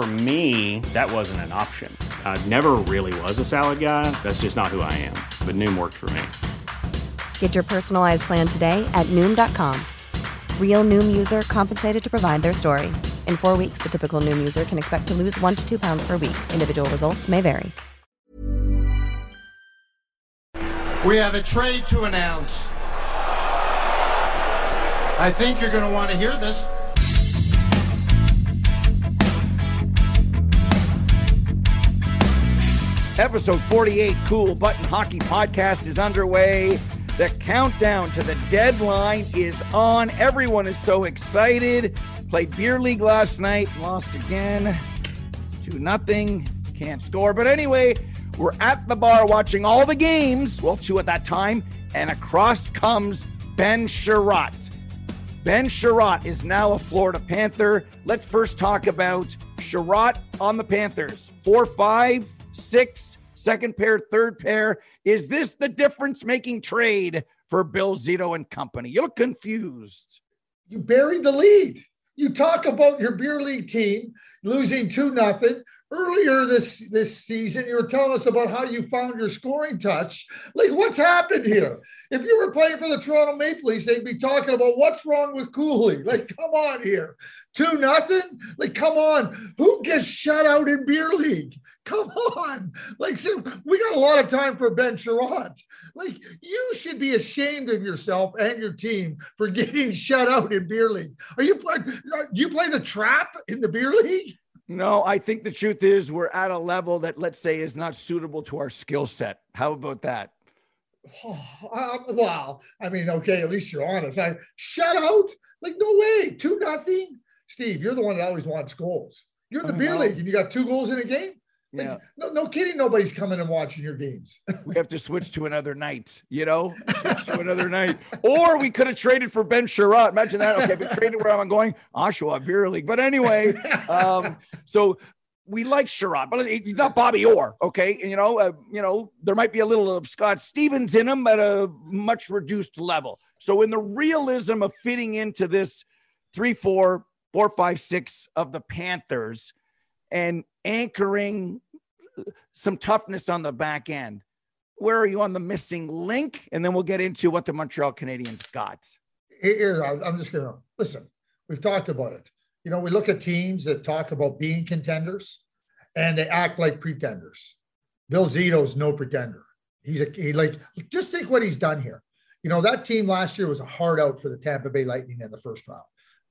For me, that wasn't an option. I never really was a salad guy. That's just not who I am. But Noom worked for me. Get your personalized plan today at Noom.com. Real Noom user compensated to provide their story. In four weeks, the typical Noom user can expect to lose one to two pounds per week. Individual results may vary. We have a trade to announce. I think you're going to want to hear this. Episode 48 Kool Button Hockey Podcast is underway. The countdown to the deadline is on. Everyone is so excited. Played beer league last night, lost again. 2 nothing. Can't score. But anyway, we're at the bar watching all the games. Well, two at that time. And across comes Ben Chiarot. Ben Chiarot is now a Florida Panther. Let's first talk about Chiarot on the Panthers. Four, five, six, second pair, third pair. Is this the difference making trade for Bill Zito and company? You look confused. You buried the lead. You talk about your beer league team losing two nothing earlier this this season. You were telling us about how you found your scoring touch. Like, what's happened here? If you were playing for the Toronto Maple Leafs, they'd be talking about what's wrong with Cooley. Like, come on here, two nothing. Like, come on, who gets shut out in beer league? Come on, like, so we got a lot of time for Ben Chiarot. Like, you should be ashamed of yourself and your team for getting shut out in beer league. Are you? Do you play the trap in the beer league? No, I think the truth is we're at a level that let's say is not suitable to our skill set. How about that? Oh, um, wow. I mean, okay, at least you're honest. I shut out. Like, no way. Two nothing. Steve, you're the one that always wants goals. You're the beer league and you got two goals in a game. Like, Yeah. no, no kidding. Nobody's coming and watching your games. We have to switch to another night, you know, switch to another night. Or we could have traded for Ben Chiarot. Imagine that. Okay, but traded where I'm going, Oshawa Beer League. But anyway, um, so we like Chiarot, but he's not Bobby Orr. Okay, and you know, uh, you know, there might be a little of Scott Stevens in him at a much reduced level. So in the realism of fitting into this three, four, four, five, six of the Panthers and anchoring some toughness on the back end. Where are you on the missing link? And then we'll get into what the Montreal Canadiens got. Here, I'm just going to listen. We've talked about it. You know, we look at teams that talk about being contenders and they act like pretenders. Bill Zito's no pretender. He's a he like just think what he's done here. You know, that team last year was a hard out for the Tampa Bay Lightning in the first round.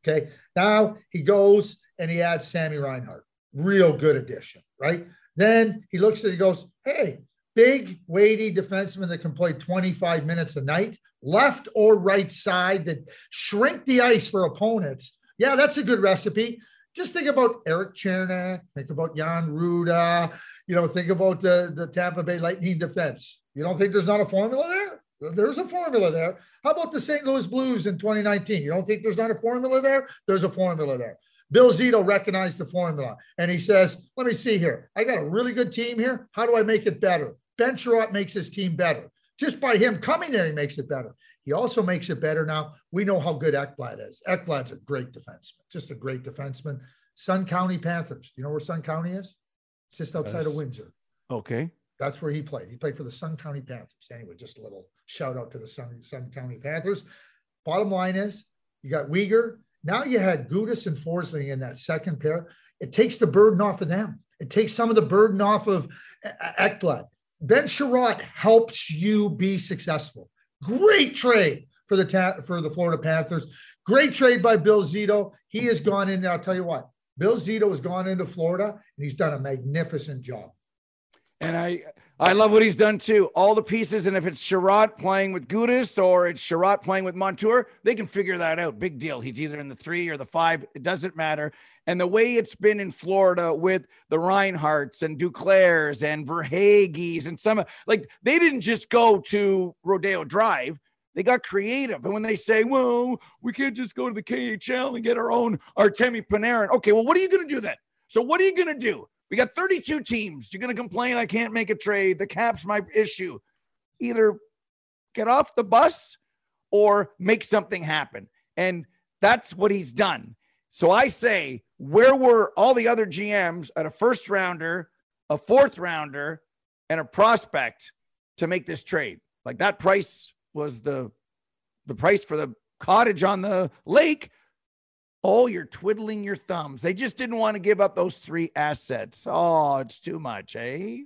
Okay. Now he goes and he adds Sammy Reinhart. Real good addition, right? Then he looks at it, he goes, Hey, big, weighty defenseman that can play 25 minutes a night, left or right side that shrink the ice for opponents. Yeah, that's a good recipe. Just think about Erik Cernak, think about Jan Rutta, you know, think about the, the Tampa Bay Lightning defense. You don't think there's not a formula there? There's a formula there. How about the St. Louis Blues in 2019? You don't think there's not a formula there? There's a formula there. Bill Zito recognized the formula and he says, Let me see here. I got a really good team here. How do I make it better? Ben Chiarot makes his team better. Just by him coming there, he makes it better. He also makes it better now. We know how good Ekblad is. Ekblad's a great defenseman, just a great defenseman. Sun County Panthers. You know where Sun County is? It's just outside of Windsor. Okay. That's where he played. He played for the Sun County Panthers. Anyway, just a little shout out to the Sun, Sun County Panthers. Bottom line is you got Weegar. Now you had Gudas and Forsling in that second pair. It takes the burden off of them. It takes some of the burden off of Ekblad. Ben Chiarot helps you be successful. Great trade for the ta- for the Florida Panthers. Great trade by Bill Zito. He has gone in there. I'll tell you what. Bill Zito has gone into Florida and he's done a magnificent job. And I I love what he's done too. All the pieces, and if it's Chiarot playing with Gudas or it's Chiarot playing with Montour, they can figure that out. Big deal. He's either in the three or the five. It doesn't matter. And the way it's been in Florida with the Reinharts and Duclairs and Verhaeghes and some like they didn't just go to Rodeo Drive. They got creative. And when they say, well, we can't just go to the KHL and get our own Artemi Panarin. Okay, well, what are you going to do then? So what are you going to do? We got 32 teams. You're going to complain I can't make a trade. The cap's my issue. Either get off the bus or make something happen. And that's what he's done. So I say, where were all the other GMs at a first rounder, a fourth rounder, and a prospect to make this trade? Like that price was the the price for the cottage on the lake. Oh, you're twiddling your thumbs. They just didn't want to give up those three assets. Oh, it's too much, eh?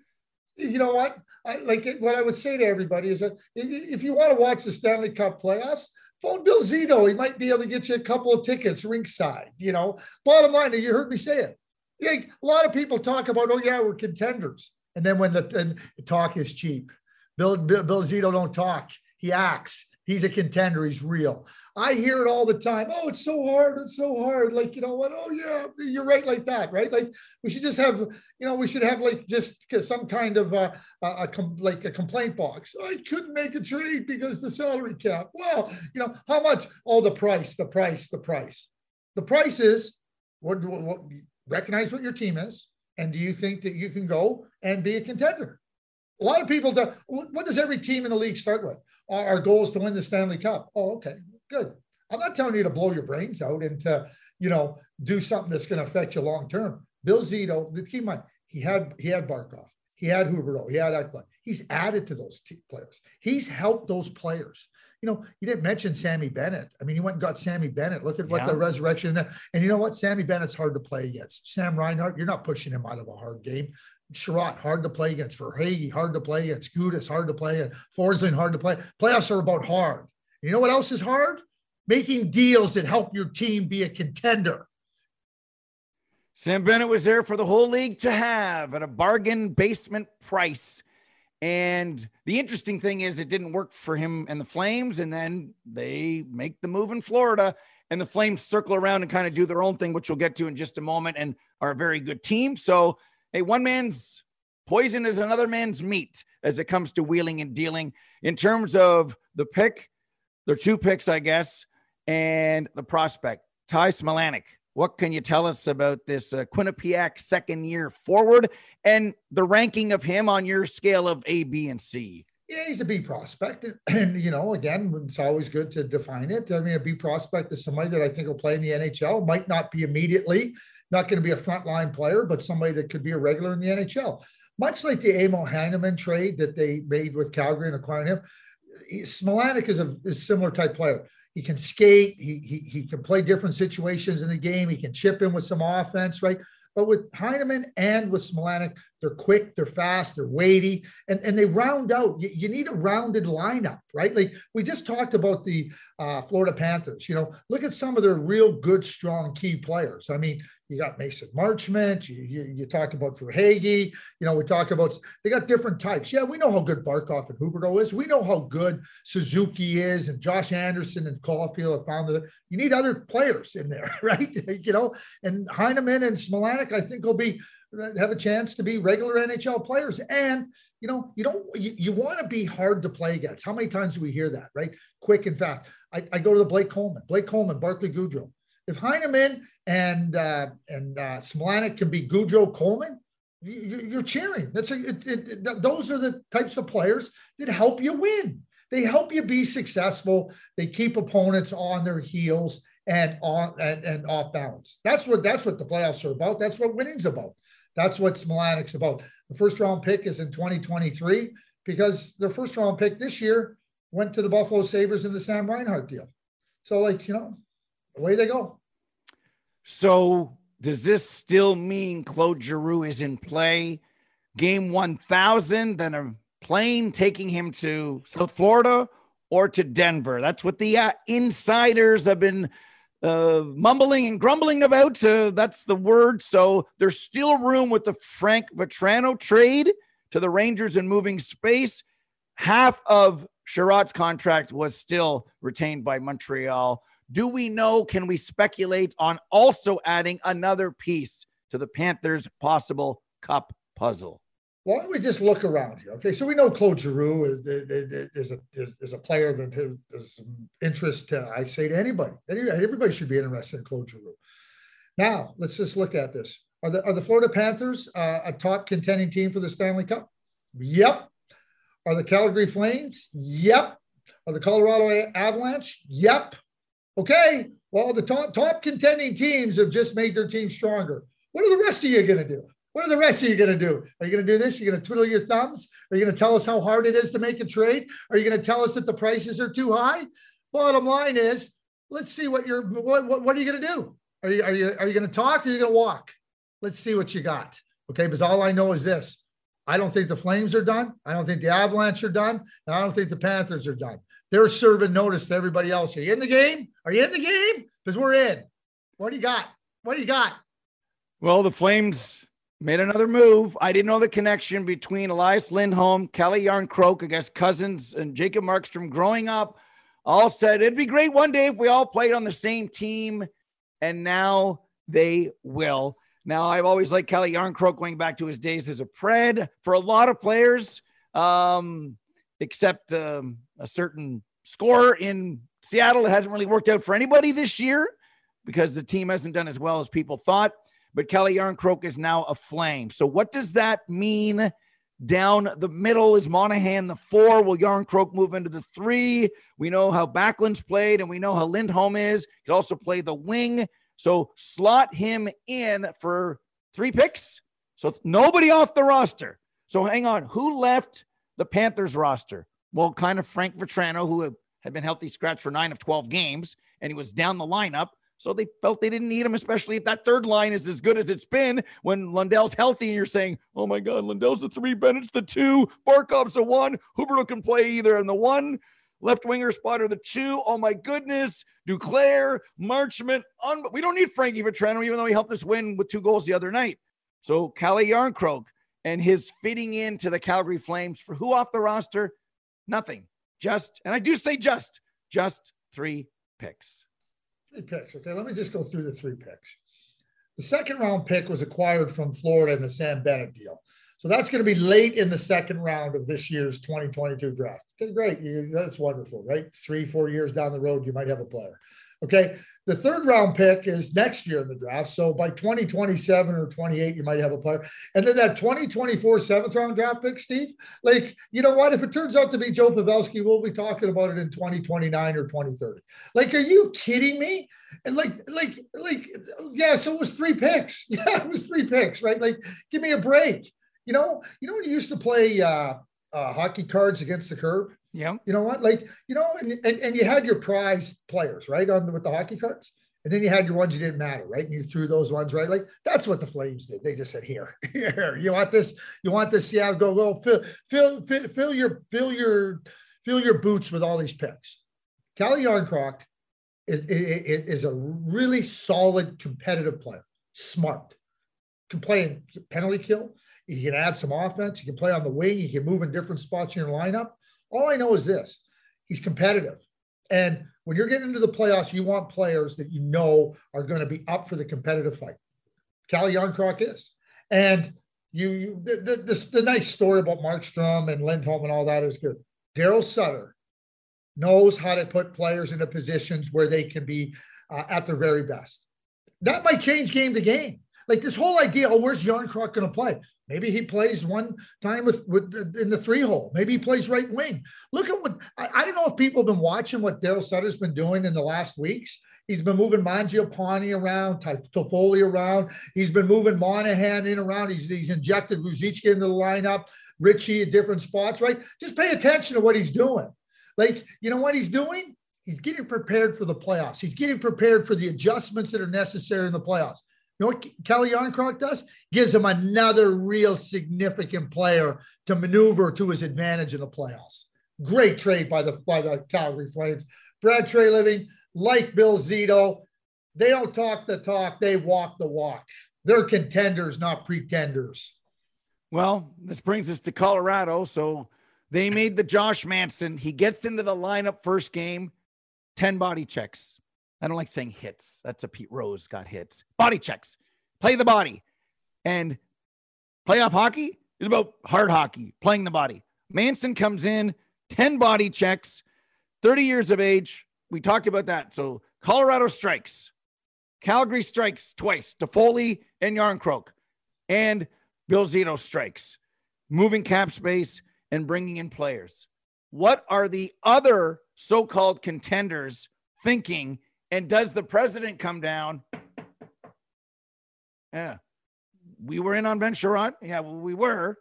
You know what? I, like what I would say to everybody is that if you want to watch the Stanley Cup playoffs, phone Bill Zito. He might be able to get you a couple of tickets ringside. You know, bottom line, you heard me say it. Yeah, a lot of people talk about, oh yeah, we're contenders, and then when the, the talk is cheap, Bill, Bill Bill Zito don't talk. He acts. He's a contender. He's real. I hear it all the time. Oh, it's so hard. It's so hard. Like, you know what? Oh, yeah, you're right, like that, right? Like, we should just have, you know, we should have like just some kind of uh, a, a, a like a complaint box. I couldn't make a trade because the salary cap. Well, you know, how much? Oh, the price, the price, the price. The price is what, what, what recognize what your team is. And do you think that you can go and be a contender? A lot of people do. What does every team in the league start with? Our goal is to win the Stanley Cup. Oh, okay, good. I'm not telling you to blow your brains out and to, you know, do something that's going to affect you long term. Bill Zito, keep in mind, he had he had Barkov, he had Huberdeau, he had Ekblad. He's added to those players. He's helped those players. You know, you didn't mention Sammy Bennett. I mean, he went and got Sammy Bennett. Look at what yeah. the resurrection and, and you know what? Sammy Bennett's hard to play against. Sam Reinhart, you're not pushing him out of a hard game. Chiarot, hard to play against. Verhaeghe, hard to play against. Gudas, hard to play. And Forsling, hard to play. Playoffs are about hard. You know what else is hard? Making deals that help your team be a contender. Sam Bennett was there for the whole league to have at a bargain basement price. And the interesting thing is, it didn't work for him and the Flames. And then they make the move in Florida, and the Flames circle around and kind of do their own thing, which we'll get to in just a moment, and are a very good team. So hey, one man's poison is another man's meat as it comes to wheeling and dealing. In terms of the pick, there are two picks, I guess, and the prospect, Ty Smilanic. What can you tell us about this uh, Quinnipiac second year forward and the ranking of him on your scale of A, B, and C? Yeah, he's a B prospect. And, you know, again, it's always good to define it. I mean, a B prospect is somebody that I think will play in the NHL, might not be immediately, not going to be a frontline player, but somebody that could be a regular in the NHL. Much like the Amo Heineman trade that they made with Calgary and acquiring him, Smilanic is a is similar type player. He can skate. He, he he can play different situations in the game. He can chip in with some offense, right? But with Heineman and with Smilanic, they're quick, they're fast, they're weighty, and, and they round out. You, you need a rounded lineup, right? Like we just talked about the uh, Florida Panthers. You know, look at some of their real good, strong key players. I mean, you got Mason Marchment. You, you, you talked about Verhaeghe. You know, we talk about they got different types. Yeah, we know how good Barkov and Huberdeau is. We know how good Suzuki is, and Josh Anderson and Caufield have found that you need other players in there, right? you know, and Heineman and Smilanic, I think, will be have a chance to be regular NHL players. And you know, you don't you, you want to be hard to play against. How many times do we hear that, right? Quick and fast. I, I go to the Blake Coleman, Blake Coleman, Barclay Goodrow. If Heineman and uh, and uh, Smilanic can be Goodrow Coleman, you, are cheering. That's a, it, it, those are the types of players that help you win. They help you be successful. They keep opponents on their heels and on and, and off balance. That's what that's what the playoffs are about. That's what winning's about. That's what Smilanic's about. The first round pick is in 2023 because their first round pick this year went to the Buffalo Sabres in the Sam Reinhart deal. So, like, you know, away they go. So does this still mean Claude Giroux is in play? Game 1000, then a plane taking him to South Florida or to Denver. That's what the uh, insiders have been uh, mumbling and grumbling about. Uh, that's the word. So there's still room with the Frank Vatrano trade to the Rangers and moving space. Half of Chiarot's contract was still retained by Montreal. Do we know? Can we speculate on also adding another piece to the Panthers' possible cup puzzle? Why don't we just look around here? Okay, so we know Claude Giroux is, is, a, is, is a player that has interest. To, I say to anybody, everybody should be interested in Claude Giroux. Now, let's just look at this. Are the, are the Florida Panthers uh, a top contending team for the Stanley Cup? Yep. Are the Calgary Flames? Yep. Are the Colorado Avalanche? Yep. Okay. Well, the top, top contending teams have just made their team stronger. What are the rest of you going to do? What are the rest of you going to do? Are you going to do this? You're going to twiddle your thumbs? Are you going to tell us how hard it is to make a trade? Are you going to tell us that the prices are too high? Bottom line is, let's see what you're. What what, what are you going to do? Are you are you are you going to talk? or are you going to walk? Let's see what you got. Okay, because all I know is this: I don't think the Flames are done. I don't think the Avalanche are done, and I don't think the Panthers are done. They're serving notice to everybody else. Are you in the game? Are you in the game? Because we're in. What do you got? What do you got? Well, the Flames made another move. I didn't know the connection between Elias Lindholm, Calle Jarnkrok, I guess cousins, and Jacob Markstrom growing up. All said it'd be great one day if we all played on the same team, and now they will. Now, I've always liked Calle Jarnkrok going back to his days as a Pred for a lot of players, um, except um, a certain score in Seattle. It hasn't really worked out for anybody this year because the team hasn't done as well as people thought but Calle Jarnkrok is now a flame. So what does that mean? Down the middle is Monahan the four. Will Jarnkrok move into the three? We know how Backlund's played, and we know how Lindholm is. He could also play the wing. So slot him in for three picks. So nobody off the roster. So hang on. Who left the Panthers roster? Well, kind of Frank Vatrano, who had been healthy scratch for nine of 12 games, and he was down the lineup. So they felt they didn't need him, especially if that third line is as good as it's been when Lundell's healthy and you're saying, oh my God, Lundell's a three, Bennett's the two, Barkov's a one, Huberdeau can play either in the one left winger spot or the two. Oh my goodness. Duclair, Marchment. Un- we don't need Frankie Vatrano, even though he helped us win with two goals the other night. So Calle Jarnkrok and his fitting into the Calgary Flames for who off the roster? Nothing. Just, and I do say just, just three picks. Three picks. Okay, let me just go through the three picks. The second round pick was acquired from Florida in the Sam Bennett deal. So that's going to be late in the second round of this year's 2022 draft. Okay, great. You, that's wonderful, right? Three, four years down the road, you might have a player. Okay. The third round pick is next year in the draft. So by 2027 or 28, you might have a player. And then that 2024 seventh round draft pick, Steve, like, you know what? If it turns out to be Joe Pavelski, we'll be talking about it in 2029 or 2030. Like, are you kidding me? And like, like, like, yeah, so it was three picks. Yeah, it was three picks, right? Like, give me a break. You know, you know when you used to play uh, uh, hockey cards against the curb? Yeah. You know what? Like, you know, and, and, and you had your prize players, right? On the, with the hockey cards. And then you had your ones you didn't matter, right? And you threw those ones, right? Like that's what the Flames did. They just said, "Here, here, you want this? You want this? Yeah, go, go, fill, fill, fill, fill your, fill your, fill your boots with all these picks." Calle Jarnkrok is, is, is a really solid competitive player, smart, can play in penalty kill. You can add some offense. You can play on the wing. You can move in different spots in your lineup. All I know is this he's competitive. And when you're getting into the playoffs, you want players that you know are going to be up for the competitive fight. Calle Jarnkrok is. And you, you the, the, the, the nice story about Markstrom and Lindholm and all that is good. Daryl Sutter knows how to put players into positions where they can be uh, at their very best. That might change game to game. Like this whole idea, oh, where's Jarnkrok going to play? Maybe he plays one time with, with in the three hole. Maybe he plays right wing. Look at what I, I don't know if people have been watching what Daryl Sutter's been doing in the last weeks. He's been moving Mangiapane around, Toffoli around. He's been moving Monahan in around. He's, he's injected Ruzicka into the lineup, Ritchie at different spots, right? Just pay attention to what he's doing. Like, you know what he's doing? He's getting prepared for the playoffs. He's getting prepared for the adjustments that are necessary in the playoffs. Know what Calle Jarnkrok does? Gives him another real significant player to maneuver to his advantage in the playoffs. Great trade by the by the Calgary Flames. Brad Treliving, like Bill Zito, they don't talk the talk, they walk the walk. They're contenders, not pretenders. Well, this brings us to Colorado. So they made the Josh Manson. He gets into the lineup first game, 10 body checks. I don't like saying hits. That's a Pete Rose got hits. Body checks. Play the body. And playoff hockey is about hard hockey, playing the body. Manson comes in, 10 body checks, 30 years of age. We talked about that. So Colorado strikes. Calgary strikes twice, Toffoli and Järnkrok. And Bill Zito strikes, moving cap space and bringing in players. What are the other so called contenders thinking? And does the president come down? Yeah. We were in on Ben Chiarot. Yeah, well, we were.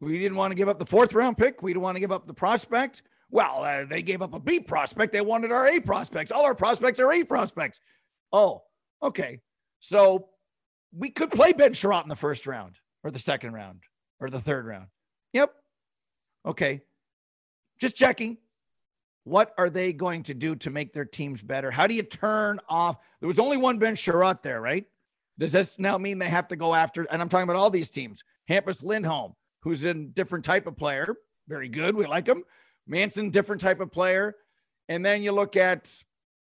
We didn't want to give up the fourth round pick. We didn't want to give up the prospect. Well, uh, they gave up a B prospect. They wanted our A prospects. All our prospects are A prospects. Oh, okay. So we could play Ben Chiarot in the first round or the second round or the third round. Yep. Okay. Just checking. What are they going to do to make their teams better? How do you turn off? There was only one Ben Chiarot there, right? Does this now mean they have to go after? And I'm talking about all these teams. Hampus Lindholm, who's a different type of player, very good. We like him. Manson, different type of player. And then you look at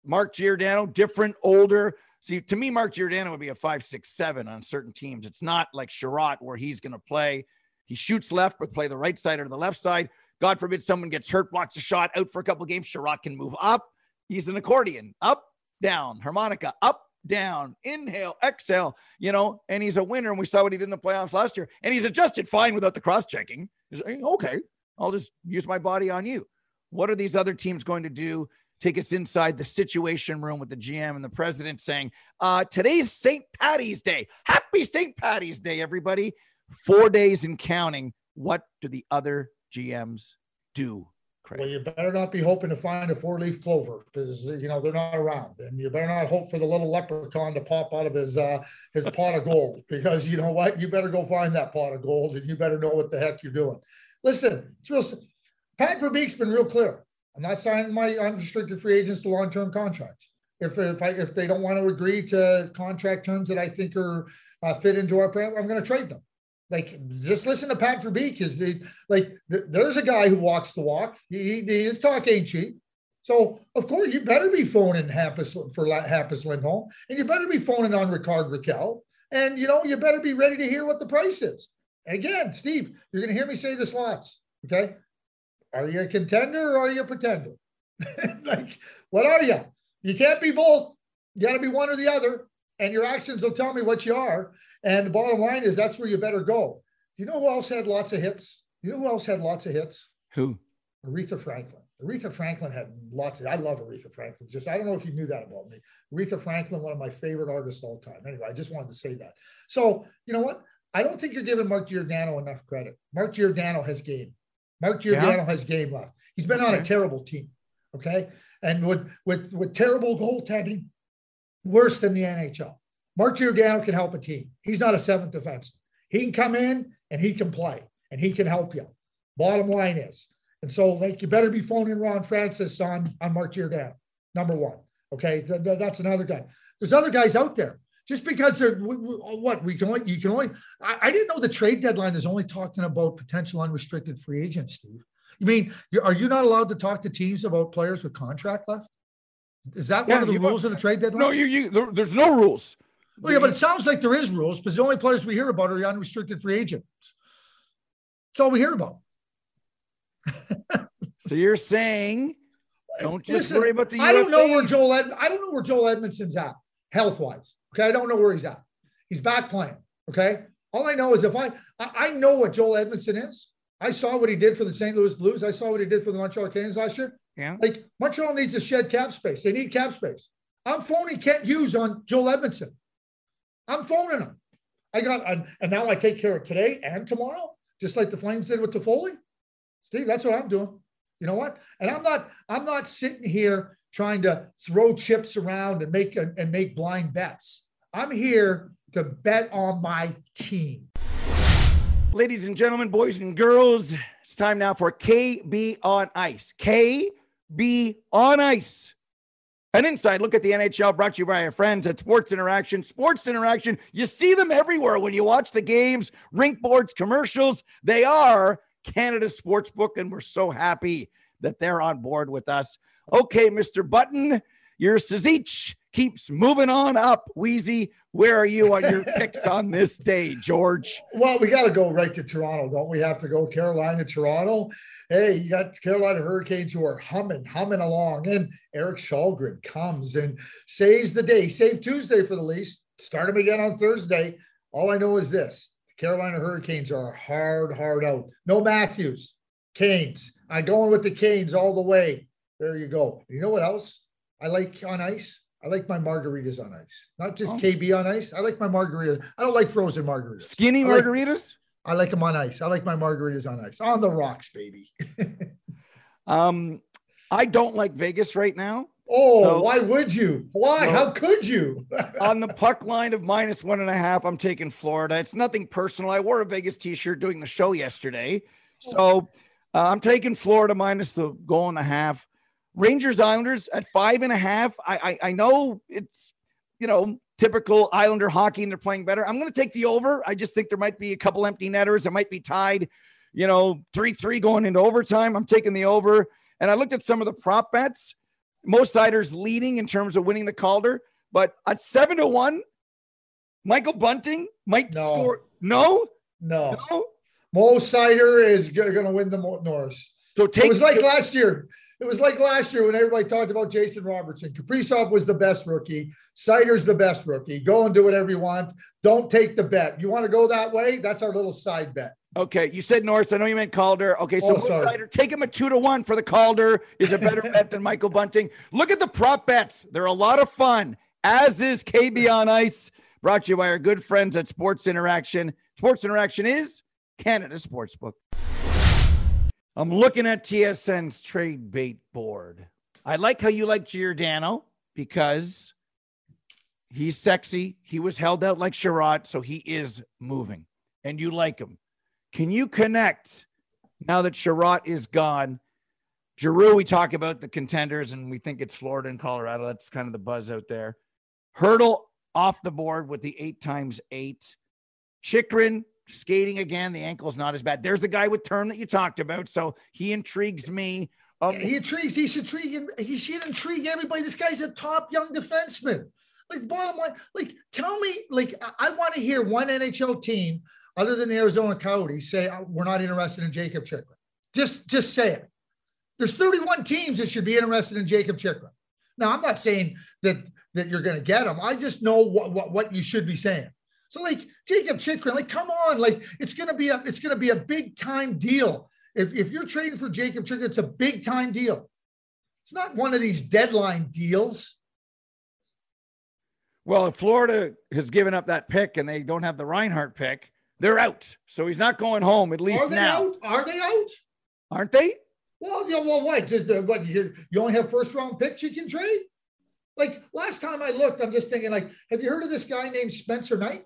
Mark Giordano, different, older. See, to me, Mark Giordano would be a five, six, seven on certain teams. It's not like Chiarot where he's going to play. He shoots left, but play the right side or the left side. God forbid someone gets hurt, blocks a shot, out for a couple games. Chiarot can move up. He's an accordion, up, down, harmonica, up, down, inhale, exhale, you know, and he's a winner. And we saw what he did in the playoffs last year. And he's adjusted fine without the cross checking. He's like, okay, I'll just use my body on you. What are these other teams going to do take us inside the situation room with the GM and the president saying, uh, today's St. Patty's Day. Happy St. Patty's Day, everybody. Four days and counting. What do the other GMs do? Craig? Well, you better not be hoping to find a four leaf clover because you know they're not around, and you better not hope for the little leprechaun to pop out of his uh, his pot of gold because you know what, you better go find that pot of gold, and you better know what the heck you're doing. Listen, it's real. Pat Verbeek's been real clear. I'm not signing my unrestricted free agents to long-term contracts. If if I if they don't want to agree to contract terms that I think are uh, fit into our plan, I'm going to trade them. Like just listen to Pat Verbeek because the like the, there's a guy who walks the walk. He, he, his talk ain't cheap. So of course you better be phoning Hampus for Hampus Lindholm, and you better be phoning on Rickard Rakell, and you know you better be ready to hear what the price is. again, Steve, you're going to hear me say this lots. Okay, are you a contender or are you a pretender? like, what are you? You can't be both. You got to be one or the other. And your actions will tell me what you are. And the bottom line is that's where you better go. Do you know who else had lots of hits? You know who else had lots of hits? Who? Aretha Franklin. Aretha Franklin had lots of, I love Aretha Franklin. Just, I don't know if you knew that about me. Aretha Franklin, one of my favorite artists all time. Anyway, I just wanted to say that. So, you know what? I don't think you're giving Mark Giordano enough credit. Mark Giordano has game. Mark Giordano yeah. has game left. He's been okay. on a terrible team. Okay. And with with with terrible goaltending, worse than the NHL. Mark Giordano can help a team. He's not a seventh defenseman. He can come in and he can play and he can help you. Bottom line is, and so like you better be phoning Ron Francis on on Mark Giordano, number one. Okay, th- th- that's another guy. There's other guys out there just because they're what we can only you can only I, I, didn't know the trade deadline is only talking about potential unrestricted free agents steve you mean are you not allowed to talk to teams about players with contract left is that yeah, one of the rules of the trade deadline no you, you there, there's no rules well, yeah but it sounds like there is rules because the only players we hear about are the unrestricted free agents that's all we hear about so you're saying don't just Listen, worry about the I don't know where Joel Ed, I don't know where Joel Edmundson's at health wise Okay. I don't know where he's at. He's back playing. Okay. All I know is if I, I know what Joel Edmundson is. I saw what he did for the St. Louis Blues. I saw what he did for the Montreal Canadiens last year. Yeah. Like Montreal needs to shed cap space. They need cap space. I'm phoning Kent Hughes on Joel Edmundson. I'm phoning him. I got, and now I take care of today and tomorrow, just like the Flames did with Toffoli. Steve, that's what I'm doing. You know what? And I'm not, I'm not sitting here trying to throw chips around and make and make blind bets. I'm here to bet on my team. Ladies and gentlemen, boys and girls, it's time now for KB on Ice. KB on Ice. An inside look at the NHL brought to you by our friends at Sports Interaction. Sports Interaction, you see them everywhere when you watch the games, rink boards, commercials. They are Canada's sports book, and we're so happy that they're on board with us. Okay, Mr. Button, your Sazich keeps moving on up. Wheezy, where are you on your picks on this day, George? Well, we got to go right to Toronto, don't we? Have to go Carolina, Toronto. Hey, you got Carolina Hurricanes who are humming, humming along, and Erik Källgren comes and saves the day. Save Tuesday for the Leafs. Start them again on Thursday. All I know is this: Carolina Hurricanes are hard, hard out. No Matthews, Canes. I'm going with the Canes all the way. There you go. You know what else I like on ice? I like my margaritas on ice, not just oh. KB on ice. I like my margaritas. I don't like frozen margaritas. Skinny margaritas. I like them on ice. I like my margaritas on ice, on the rocks, baby. um, I don't like Vegas right now. Oh, so, why would you? Why? So How could you? on the puck line of minus one and a half, I'm taking Florida. It's nothing personal. I wore a Vegas t-shirt doing the show yesterday, so uh, I'm taking Florida minus the goal and a half. Rangers Islanders at five and a half. I, I, I know it's you know typical Islander hockey and they're playing better. I'm going to take the over. I just think there might be a couple empty netters. It might be tied, you know, three three going into overtime. I'm taking the over. And I looked at some of the prop bets. Mo Seider's leading in terms of winning the Calder, but at seven to one, Michael Bunting might no. score. No, no, no. Mo Seider is going to win the Norris. So take it was like last year. It was like last year when everybody talked about Jason Robertson. Kaprizov was the best rookie. Seider's the best rookie. Go and do whatever you want. Don't take the bet. You want to go that way? That's our little side bet. Okay, you said Norris. I know you meant Calder. Okay, so oh, take him a two to one for the Calder is a better bet than Michael Bunting. Look at the prop bets; they're a lot of fun. As is KB on Ice, brought to you by our good friends at Sports Interaction. Sports Interaction is Canada Sportsbook. I'm looking at TSN's trade bait board. I like how you like Giordano because he's sexy. He was held out like Chiarot, so he is moving, and you like him. Can you connect now that Chiarot is gone? Giroux, we talk about the contenders, and we think it's Florida and Colorado. That's kind of the buzz out there. Hurdle off the board with the eight times eight. Chychrun skating again. The ankle's not as bad. There's a guy with turn that you talked about, so he intrigues me. Um, he intrigues. He should intrigue. He should intrigue everybody. This guy's a top young defenseman. Like bottom line, like tell me, like I, I want to hear one NHL team other than the Arizona Coyotes say uh, we're not interested in Jakob Chychrun. Just just say it. There's 31 teams that should be interested in Jakob Chychrun. Now I'm not saying that that you're going to get him. I just know what, what what you should be saying. So like Jakob Chychrun, like come on, like it's gonna be a it's gonna be a big time deal. If if you're trading for Jakob Chychrun, it's a big time deal. It's not one of these deadline deals. Well, if Florida has given up that pick and they don't have the Reinhart pick, they're out. So he's not going home at least Are they now. Out? Are they out? Aren't they? Well, yeah, well, what? Just, what you, you only have first round picks you can trade? Like last time I looked, I'm just thinking, like, have you heard of this guy named Spencer Knight?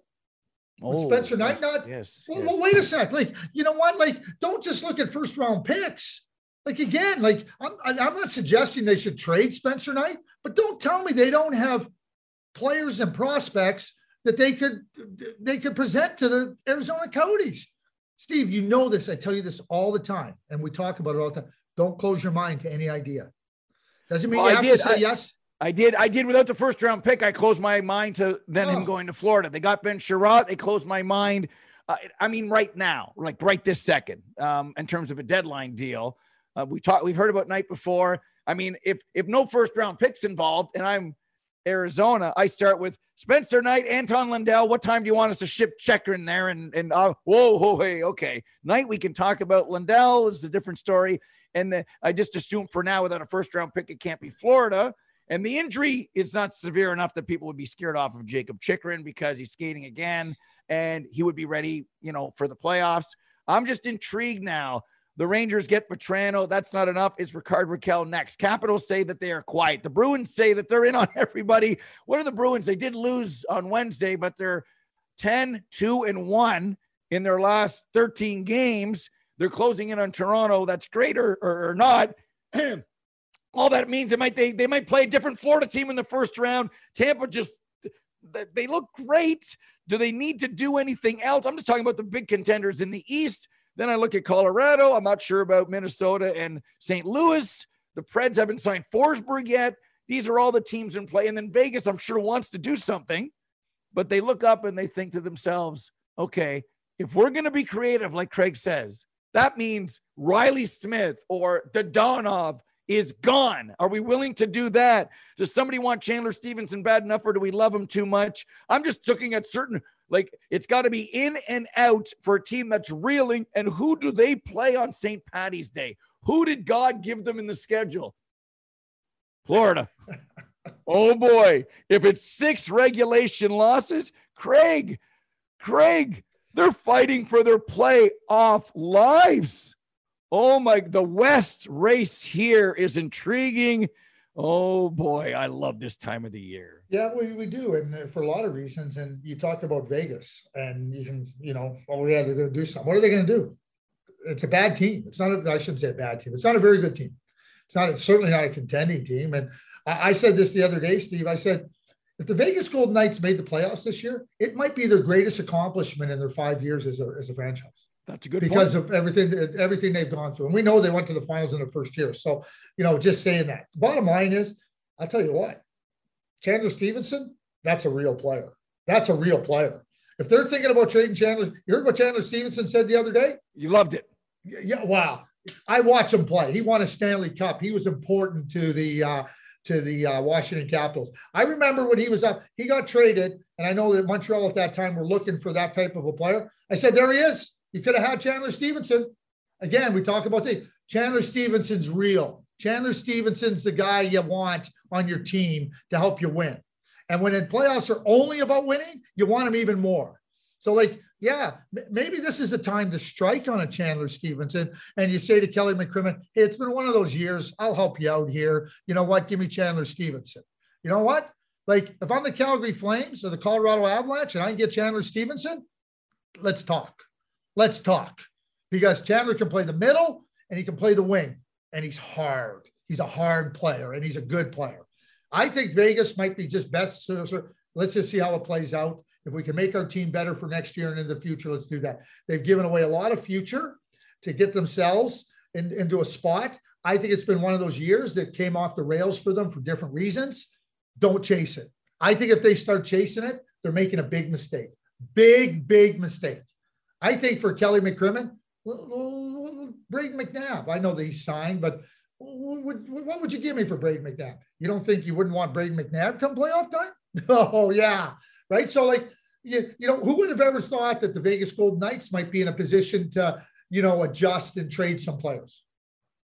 Oh, Spencer Knight not? Yes, well, yes. well, wait a sec. Like, you know what? Like, don't just look at first round picks. Like again, like I'm, I'm not suggesting they should trade Spencer Knight, but don't tell me they don't have players and prospects that they could they could present to the Arizona Coyotes. Steve, you know this. I tell you this all the time, and we talk about it all the time. Don't close your mind to any idea. Doesn't mean well, you have to say I, yes. I did. I did without the first round pick. I closed my mind to then oh. him going to Florida. They got Ben Chiarot. They closed my mind. Uh, I mean, right now, like right this second, um, in terms of a deadline deal. Uh, we talked. We've heard about Knight before. I mean, if if no first round picks involved, and I'm Arizona, I start with Spencer Knight, Anton Lundell. What time do you want us to ship Checker in there? And and uh, whoa, whoa, hey, okay, Knight. We can talk about Lundell Is a different story. And the, I just assume for now, without a first round pick, it can't be Florida. And the injury is not severe enough that people would be scared off of Jakob Chychrun because he's skating again and he would be ready, you know, for the playoffs. I'm just intrigued now. The Rangers get Vatrano. That's not enough. Is Rickard Rakell next? Capitals say that they are quiet. The Bruins say that they're in on everybody. What are the Bruins? They did lose on Wednesday, but they're 10, 2, and 1 in their last 13 games. They're closing in on Toronto. That's great or, or, or not. all that means it might they they might play a different Florida team in the first round. Tampa just they look great. Do they need to do anything else? I'm just talking about the big contenders in the East. Then I look at Colorado. I'm not sure about Minnesota and St. Louis. The Preds haven't signed Forsberg yet. These are all the teams in play. And then Vegas, I'm sure, wants to do something, but they look up and they think to themselves, okay, if we're going to be creative, like Craig says, that means Riley Smith or Dadonov is gone. Are we willing to do that? Does somebody want Chandler Stephenson bad enough, or do we love him too much? I'm just looking at certain, like, it's got to be in and out for a team that's reeling. And who do they play on St. Patty's Day? Who did God give them in the schedule? Florida. oh boy. If it's six regulation losses, Craig, Craig, they're fighting for their playoff lives. Oh my, the West race here is intriguing. Oh boy, I love this time of the year. Yeah, we, we do. And uh, for a lot of reasons. And you talk about Vegas and you can, you know, oh yeah, they're going to do something. What are they going to do? It's a bad team. It's not, a, I shouldn't say a bad team. It's not a very good team. It's not, it's certainly not a contending team. And I, I said this the other day, Steve. I said, if the Vegas Golden Knights made the playoffs this year, it might be their greatest accomplishment in their five years as a, as a franchise. That's a good because point. of everything everything they've gone through, and we know they went to the finals in the first year. So, you know, just saying that. Bottom line is, I'll tell you what, Chandler Stephenson, that's a real player. That's a real player. If they're thinking about trading Chandler, you heard what Chandler Stephenson said the other day. You loved it. Yeah, wow. I watch him play. He won a Stanley Cup. He was important to the uh, to the uh, Washington Capitals. I remember when he was up, he got traded, and I know that Montreal at that time were looking for that type of a player. I said, there he is. You could have had Chandler Stephenson. Again, we talk about the Chandler Stephenson's real. Chandler Stephenson's the guy you want on your team to help you win. And when in playoffs are only about winning, you want him even more. So, like, yeah, maybe this is the time to strike on a Chandler Stephenson. And you say to Kelly McCrimmon, hey, it's been one of those years. I'll help you out here. You know what? Give me Chandler Stephenson. You know what? Like, if I'm the Calgary Flames or the Colorado Avalanche and I can get Chandler Stephenson, let's talk. Let's talk. Because Chandler can play the middle and he can play the wing. And he's hard. He's a hard player and he's a good player. I think Vegas might be just best. So, so let's just see how it plays out. If we can make our team better for next year and in the future, let's do that. They've given away a lot of future to get themselves in, into a spot. I think it's been one of those years that came off the rails for them for different reasons. Don't chase it. I think if they start chasing it, they're making a big mistake. Big, big mistake. I think for Kelly McCrimmon, Brayden McNabb. I know that he's signed, but what would you give me for Brayden McNabb? You don't think you wouldn't want Brayden McNabb come playoff time? Oh yeah, right. So like you, you know, who would have ever thought that the Vegas Golden Knights might be in a position to, you know, adjust and trade some players?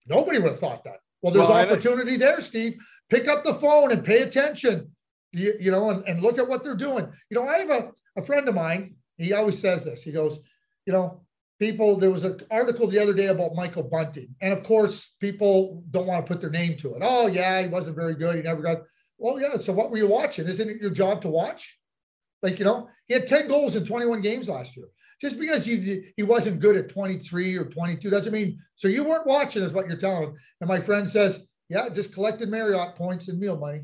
Nobody would have thought that. Well, there's well, opportunity there, Steve. Pick up the phone and pay attention, you, you know, and, and look at what they're doing. You know, I have a, a friend of mine. He always says this. He goes, you know, people, there was an article the other day about Michael Bunting. And of course, people don't want to put their name to it. Oh, yeah, he wasn't very good. He never got, well, yeah. So what were you watching? Isn't it your job to watch? Like, you know, he had 10 goals in 21 games last year. Just because he, he wasn't good at 23 or 22 doesn't mean, so you weren't watching, is what you're telling him. And my friend says, yeah, just collected Marriott points and meal money.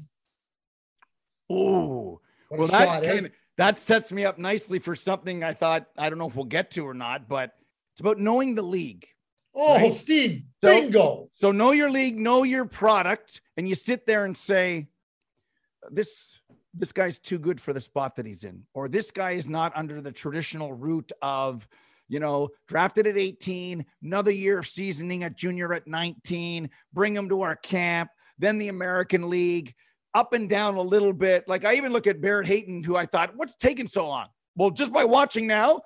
Oh, well, that shot, kind eh? of, that sets me up nicely for something I thought, I don't know if we'll get to or not, but it's about knowing the league. Oh, right? Steve, so, bingo. So know your league, know your product, and you sit there and say, this this guy's too good for the spot that he's in, or this guy is not under the traditional route of, you know, drafted at 18, another year of seasoning at junior at 19, bring him to our camp, then the American League, up and down a little bit. Like I even look at Barrett Hayton, who I thought, what's taking so long? Well, just by watching now,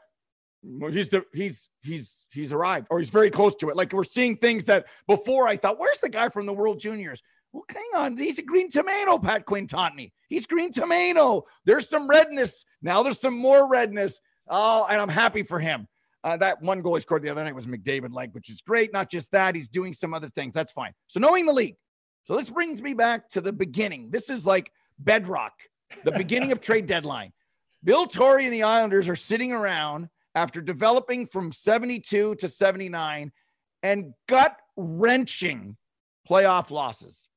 he's the he's he's he's arrived or he's very close to it. Like we're seeing things that before I thought, where's the guy from the World Juniors? Well, hang on. He's a green tomato, Pat Quinn taught me. He's green tomato. There's some redness. Now there's some more redness. Oh, and I'm happy for him. Uh, that one goal he scored the other night was McDavid like, which is great. Not just that, he's doing some other things. That's fine. So knowing the league. So this brings me back to the beginning. This is like bedrock, the beginning of trade deadline. Bill Torrey and the Islanders are sitting around after developing from 72 to 79 and gut wrenching playoff losses.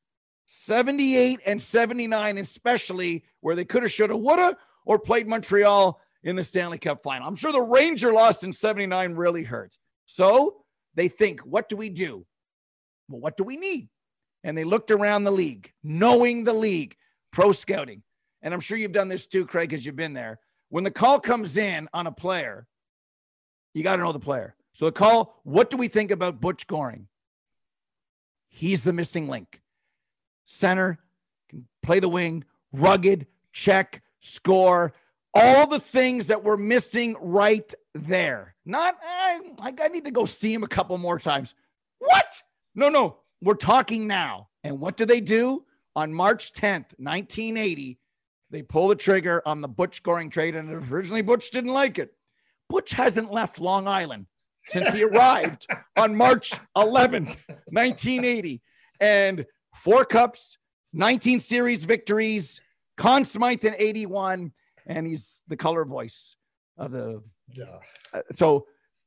78 and 79, especially where they could have, should have, would have, or played Montreal in the Stanley Cup final. I'm sure the Ranger loss in 79 really hurt. So they think, what do we do? Well, what do we need? And they looked around the league, knowing the league, pro scouting. And I'm sure you've done this too, Craig, because you've been there. When the call comes in on a player, you got to know the player. So the call, what do we think about Butch Goring? He's the missing link center, can play the wing, rugged, check, score, all the things that we're missing right there. Not, eh, I, I need to go see him a couple more times. What? No, no, we're talking now. And what do they do? On March 10th, 1980, they pull the trigger on the Butch Goring trade. And originally, Butch didn't like it. Butch hasn't left Long Island since he arrived on March 11th, 1980. And four cups, 19 series victories, Conn Smythe in 81, and he's the color voice of the. Yeah. Uh, so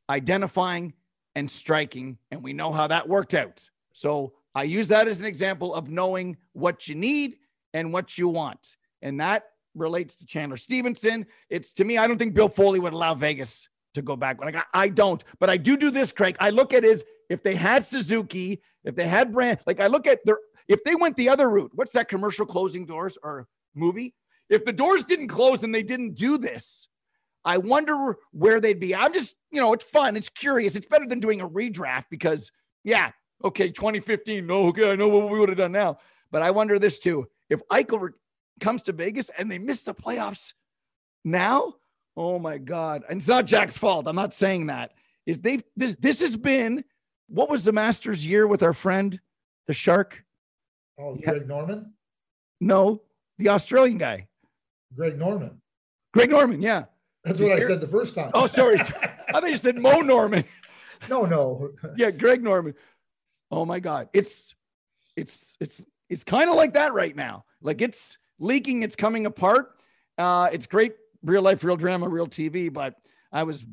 identifying and striking, and we know how that worked out. So I use that as an example of knowing what you need and what you want. And that relates to Chandler Stephenson. It's to me, I don't think Bill Foley would allow Vegas to go back. Like I, I don't, but I do do this, Craig. I look at is if they had Suzuki, if they had brand, like I look at their if they went the other route, what's that commercial closing doors or movie? If the doors didn't close and they didn't do this, I wonder where they'd be. I'm just, you know, it's fun. It's curious. It's better than doing a redraft because, yeah, okay, 2015. No, okay, I know what we would have done now. But I wonder this too. If Eichel comes to Vegas and they miss the playoffs now, oh my God. And it's not Jack's fault. I'm not saying that. Is they've this this has been what was the Masters year with our friend, the shark? Oh, Greg Norman? No, the Australian guy. Greg Norman. Greg Norman, yeah. That's what I said the first time. Oh, sorry. I thought you said Moe Norman. No, no. yeah, Greg Norman. Oh my God. It's it's it's it's kind of like that right now. Like it's leaking, it's coming apart. Uh, it's great, real life, real drama, real TV, but I was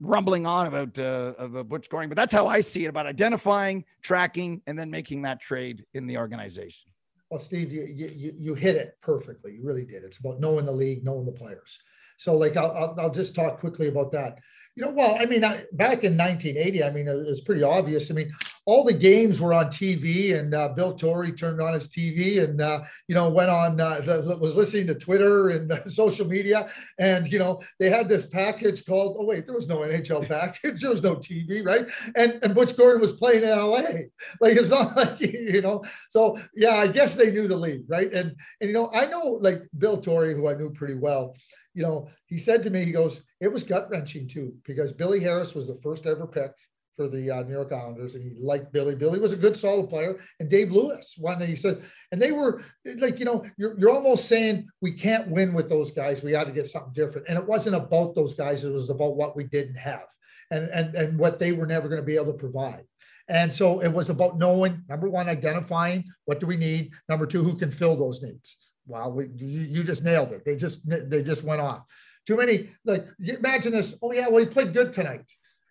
rumbling on about uh, of Butch Goring, but that's how I see it about identifying, tracking, and then making that trade in the organization. Well, Steve, you, you, you hit it perfectly. You really did. It's about knowing the league, knowing the players. So, like, I'll, I'll, I'll just talk quickly about that. You know, well, I mean, I, back in 1980, I mean, it was pretty obvious. I mean, all the games were on TV, and uh, Bill Torrey turned on his TV and uh, you know went on uh, the, was listening to Twitter and social media, and you know they had this package called oh wait there was no NHL package. There was no TV right? And and Butch Goring was playing in LA like it's not like you know so yeah I guess they knew the league right? And and you know I know like Bill Torrey who I knew pretty well you know, he said to me, he goes, it was gut wrenching too, because Billy Harris was the first ever pick for the uh, New York Islanders, and he liked Billy. Billy was a good, solid player, and Dave Lewis. One day he says, and they were like, you know, you're, you're almost saying we can't win with those guys. We got to get something different, and it wasn't about those guys. It was about what we didn't have, and and and what they were never going to be able to provide. And so it was about knowing number one, identifying what do we need. Number two, who can fill those needs. Wow, we, you, you just nailed it. They just they just went off. Too many like imagine this. Oh yeah, well he played good tonight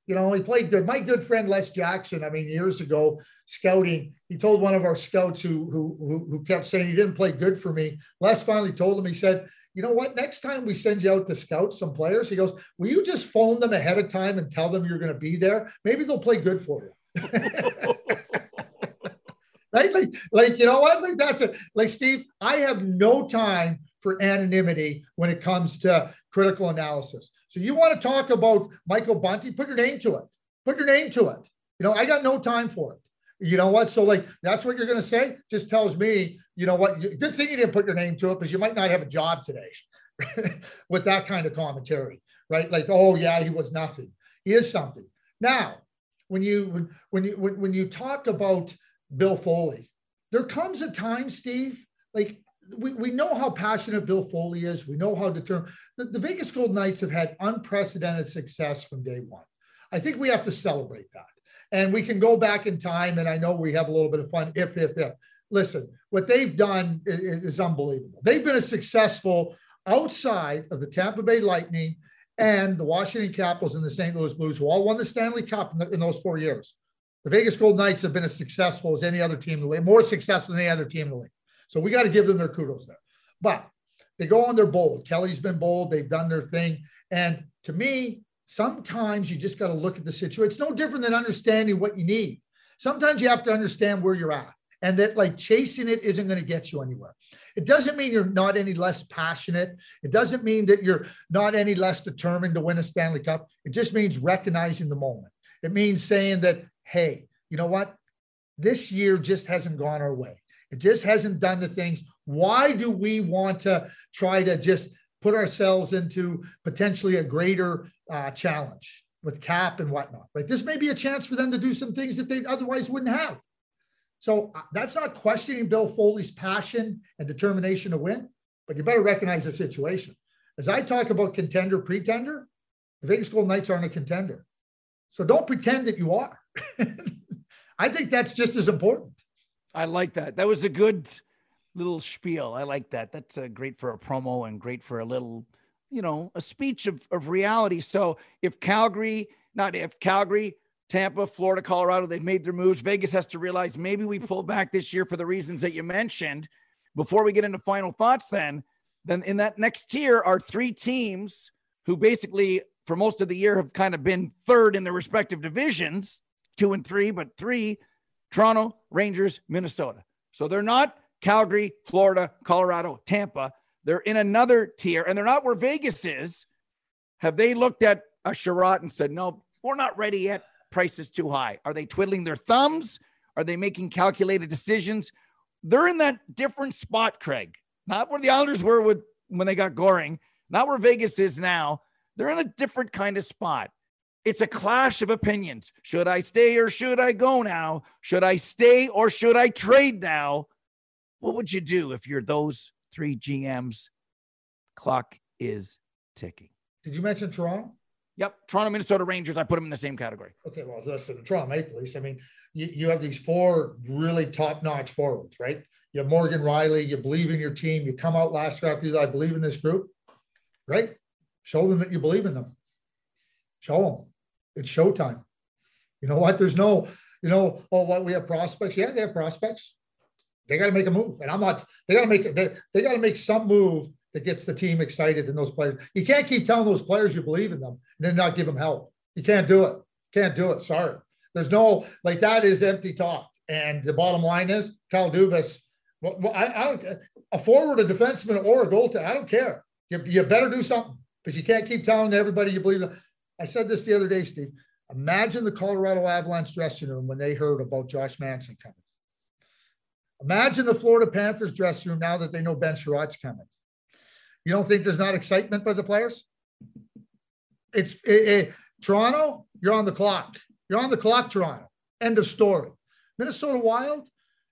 you know, he played good. My good friend Les Jackson, I mean, years ago, scouting, he told one of our scouts who who who kept saying he didn't play good for me. Les finally told him, he said, you know what? Next time we send you out to scout some players, he goes, will you just phone them ahead of time and tell them you're going to be there? Maybe they'll play good for you. right? Like, like you know what? Like that's it. Like Steve, I have no time for anonymity when it comes to critical analysis. So you want to talk about Michael Bunty? Put your name to it. Put your name to it. You know, I got no time for it. You know what? So like that's what you're going to say. Just tells me, you know what? Good thing you didn't put your name to it because you might not have a job today with that kind of commentary, right? Like, oh yeah, he was nothing. He is something. Now, when you when you when, when you talk about Bill Foley, there comes a time, Steve, like we, we know how passionate Bill Foley is. We know how determined. The, the Vegas Golden Knights have had unprecedented success from day one. I think we have to celebrate that. And we can go back in time, and I know we have a little bit of fun if, if, if. Listen, what they've done is, is unbelievable. They've been a successful outside of the Tampa Bay Lightning and the Washington Capitals and the St. Louis Blues, who all won the Stanley Cup in, the, in those four years. The Vegas Golden Knights have been as successful as any other team in the league, more successful than any other team in the league. So we got to give them their kudos there. But they go on their bold. Kelly's been bold. They've done their thing. And to me, sometimes you just got to look at the situation. It's no different than understanding what you need. Sometimes you have to understand where you're at and that like chasing it isn't going to get you anywhere. It doesn't mean you're not any less passionate. It doesn't mean that you're not any less determined to win a Stanley Cup. It just means recognizing the moment. It means saying that, hey, you know what? This year just hasn't gone our way. It just hasn't done the things. Why do we want to try to just put ourselves into potentially a greater uh, challenge with cap and whatnot? Right. This may be a chance for them to do some things that they otherwise wouldn't have. So uh, that's not questioning Bill Foley's passion and determination to win, but you better recognize the situation. As I talk about contender, pretender, the Vegas Golden Knights aren't a contender. So don't pretend that you are. I think that's just as important. I like that. That was a good little spiel. I like that. That's uh, great for a promo and great for a little, you know, a speech of, of reality. So if Calgary, not if Calgary, Tampa, Florida, Colorado, they've made their moves. Vegas has to realize maybe we pull back this year for the reasons that you mentioned. Before we get into final thoughts, then, then in that next tier are three teams who basically for most of the year have kind of been third in their respective divisions, two and three, but three Toronto, Rangers, Minnesota. So they're not Calgary, Florida, Colorado, Tampa. They're in another tier and they're not where Vegas is. Have they looked at a Chiarot and said, no, we're not ready yet? Price is too high. Are they twiddling their thumbs? Are they making calculated decisions? They're in that different spot, Craig. Not where the Islanders were with when they got Goring, not where Vegas is now. They're in a different kind of spot. It's a clash of opinions. Should I stay or should I go now? Should I stay or should I trade now? What would you do if you're those three GMs? Clock is ticking. Did you mention Toronto? Yep. Toronto, Minnesota Rangers. I put them in the same category. Okay. Well, listen, the Toronto Maple Leafs. I mean, you, you have these four really top notch forwards, right? You have Morgan Rielly. You believe in your team. You come out last draft. I believe in this group. Right? Show them that you believe in them. Show them. It's showtime. You know what? There's no, you know, oh, what we have prospects. Yeah, they have prospects. They got to make a move, and I'm not. They got to make they, they got to make some move that gets the team excited and those players. You can't keep telling those players you believe in them and then not give them help. You can't do it. Can't do it. Sorry. There's no like that is empty talk. And the bottom line is Kyle Dubas. Well, I, I don't a forward, a defenseman, or a goaltender. I don't care. You, you better do something because you can't keep telling everybody you believe. Them. I said this the other day, Steve. Imagine the Colorado Avalanche dressing room when they heard about Josh Manson coming. Imagine the Florida Panthers dressing room now that they know Ben Chiarot's coming. You don't think there's not excitement by the players? It's it, it, Toronto, you're on the clock. You're on the clock, Toronto. End of story. Minnesota Wild,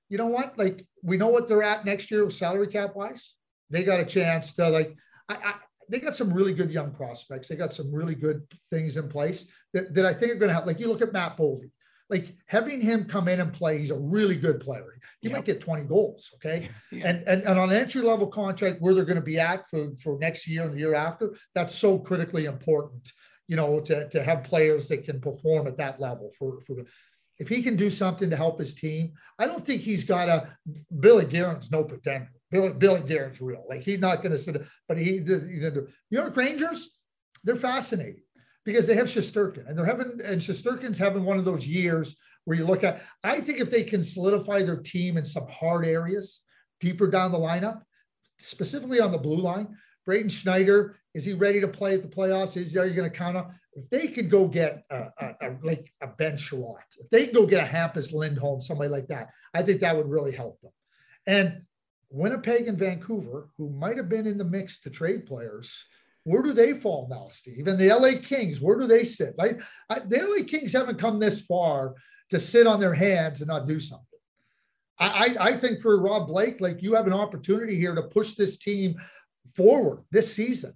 you know what? Like, we know what they're at next year with salary cap wise. They got a chance to, like, I they got some really good young prospects. They got some really good things in place that, that I think are going to help. Like you look at Matt Boldy, like having him come in and play, he's a really good player. He yep. might get 20 goals. Okay. Yeah. And, and, and on an entry level contract where they're going to be at for, for next year and the year after, that's so critically important, you know, to, to have players that can perform at that level for, for if he can do something to help his team, I don't think he's got a Billy Guerin's no pretender. Billy, Billy Guerin's real. Like he's not going to sit, but he, the, the New York Rangers, they're fascinating because they have Shesterkin and they're having, and Shesterkin's having one of those years where you look at, I think if they can solidify their team in some hard areas deeper down the lineup, specifically on the blue line, Braden Schneider, is he ready to play at the playoffs? Is are you going to count on? If they could go get a, a, a like a Ben Chiarot, if they could go get a Hampus Lindholm, somebody like that, I think that would really help them. And Winnipeg and Vancouver, who might have been in the mix to trade players, where do they fall now, Steve? And the LA Kings, where do they sit? Like I, the LA Kings haven't come this far to sit on their hands and not do something. I, I, I think for Rob Blake, like you have an opportunity here to push this team forward this season.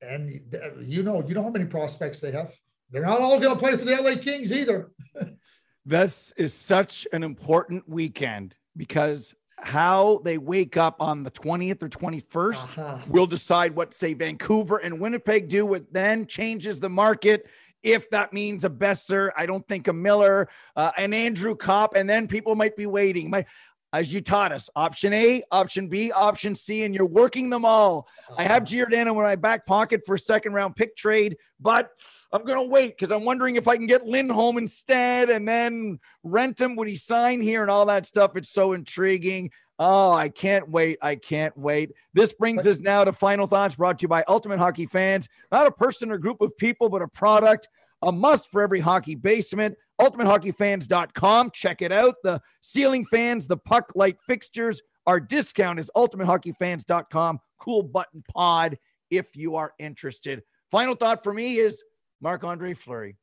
And you know, you know how many prospects they have. They're not all going to play for the LA Kings either. this is such an important weekend because how they wake up on the 20th or 21st uh-huh. will decide what say Vancouver and Winnipeg do what then changes the market if that means a Boeser, I don't think a Miller, uh, an Andrew Copp, and then people might be waiting. My, as you taught us option A, option B, option C, and you're working them all. Oh, I have Giordano in my back pocket for a second round pick trade, but I'm going to wait because I'm wondering if I can get Lindholm instead and then rent him. Would he sign here and all that stuff? It's so intriguing. Oh, I can't wait. I can't wait. This brings us now to final thoughts brought to you by Ultimate Hockey Fans. Not a person or group of people, but a product, a must for every hockey basement. UltimateHockeyFans.com. Check it out. The ceiling fans, the puck light fixtures. Our discount is UltimateHockeyFans.com. Kool Button pod if you are interested. Final thought for me is Marc Andre Fleury.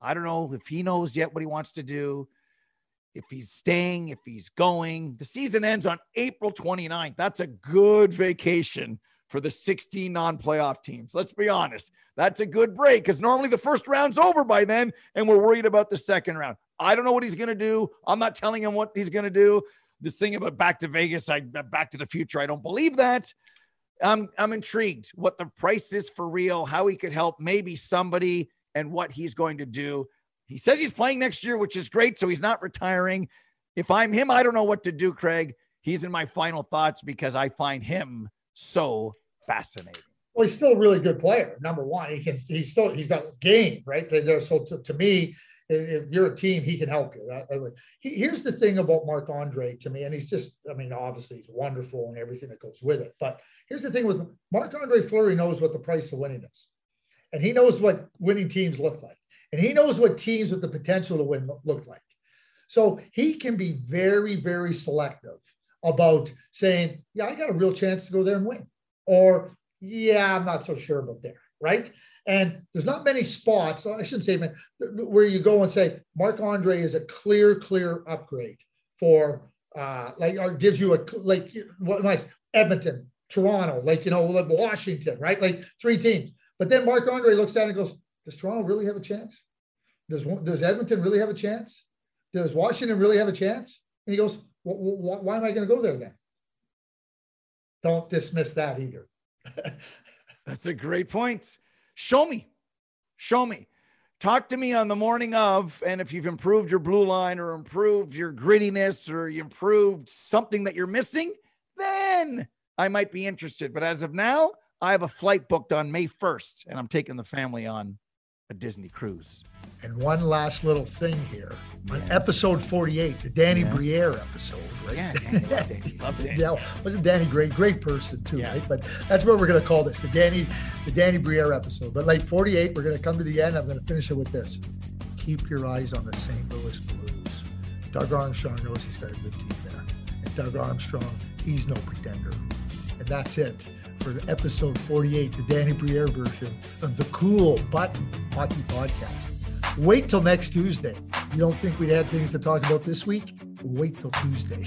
I don't know if he knows yet what he wants to do if he's staying, if he's going. The season ends on April 29th. That's a good vacation for the 16 non playoff teams. Let's be honest. That's a good break because normally the first round's over by then, and we're worried about the second round. I don't know what he's going to do. I'm not telling him what he's going to do. This thing about back to Vegas, I uh, back to the future, I don't believe that. I'm, I'm intrigued what the price is for real, how he could help maybe somebody, and what he's going to do. He says he's playing next year, which is great. So he's not retiring. If I'm him, I don't know what to do, Craig. He's in my final thoughts because I find him so fascinating. Well, he's still a really good player. Number one, he can. He's still. He's got game, right? There. So to, to me, if you're a team, he can help you. Here's the thing about Marc Andre to me, and he's just. I mean, obviously he's wonderful and everything that goes with it. But here's the thing with Marc Andre Fleury knows what the price of winning is, and he knows what winning teams look like. And he knows what teams with the potential to win look like. So he can be very, very selective about saying, yeah, I got a real chance to go there and win. Or, yeah, I'm not so sure about there. Right. And there's not many spots, I shouldn't say, man, where you go and say, Marc Andre is a clear, clear upgrade for, uh, like, or gives you a, like, what nice, Edmonton, Toronto, like, you know, like Washington, right? Like three teams. But then Marc Andre looks at it and goes, does Toronto really have a chance? Does, does Edmonton really have a chance? Does Washington really have a chance? And he goes, why am I going to go there then? Don't dismiss that either. That's a great point. Show me. Show me. Talk to me on the morning of, and if you've improved your blue line or improved your grittiness or you improved something that you're missing, then I might be interested. But as of now, I have a flight booked on May 1st, and I'm taking the family on a Disney cruise. And one last little thing here. Yes. Episode 48, the Danny yes. Briere episode, right? Yeah, Danny, love Danny. Love Danny. yeah, wasn't Danny great? Great person too, yeah. right? But that's what we're gonna call this, the Danny, the Danny Briere episode. But like 48, we're gonna come to the end. I'm gonna finish it with this. Keep your eyes on the St. Louis Blues. Doug Armstrong knows he's got a good team there. And Doug Armstrong, he's no pretender. And that's it for episode 48, the Danny Briere version of the Kool Button Hockey Podcast. Wait till next Tuesday. You don't think we'd had things to talk about this week? Wait till Tuesday.